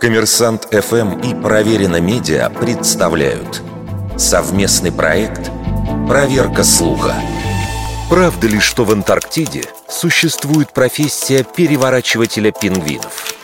Коммерсант ФМ и Проверено Медиа представляют совместный проект «Проверка слуха». Правда ли, что в Антарктиде существует профессия переворачивателя пингвинов?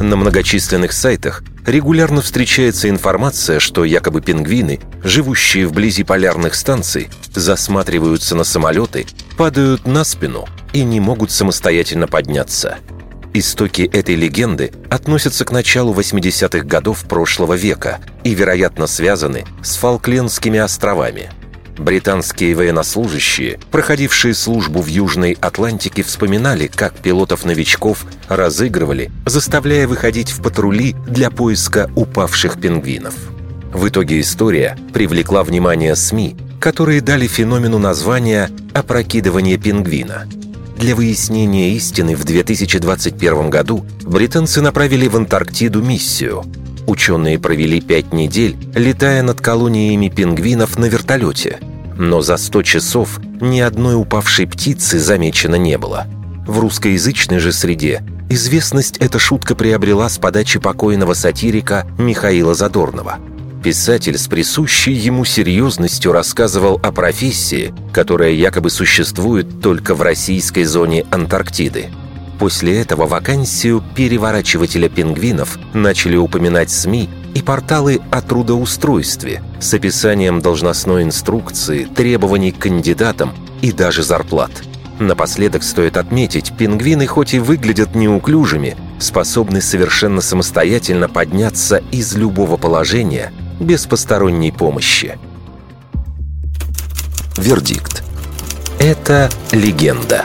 На многочисленных сайтах регулярно встречается информация, что якобы пингвины, живущие вблизи полярных станций, засматриваются на самолеты, падают на спину и не могут самостоятельно подняться – Истоки этой легенды относятся к началу 80-х годов прошлого века и, вероятно, связаны с Фолклендскими островами. Британские военнослужащие, проходившие службу в Южной Атлантике, вспоминали, как пилотов-новичков разыгрывали, заставляя выходить в патрули для поиска упавших пингвинов. В итоге история привлекла внимание СМИ, которые дали феномену название «опрокидывание пингвина», для выяснения истины в 2021 году британцы направили в Антарктиду миссию. Ученые провели пять недель, летая над колониями пингвинов на вертолете. Но за 100 часов ни одной упавшей птицы замечено не было. В русскоязычной же среде известность эта шутка приобрела с подачи покойного сатирика Михаила Задорнова – Писатель с присущей ему серьезностью рассказывал о профессии, которая якобы существует только в российской зоне Антарктиды. После этого вакансию переворачивателя пингвинов начали упоминать СМИ и порталы о трудоустройстве с описанием должностной инструкции, требований к кандидатам и даже зарплат. Напоследок стоит отметить, пингвины хоть и выглядят неуклюжими, способны совершенно самостоятельно подняться из любого положения – без посторонней помощи. Вердикт. Это легенда.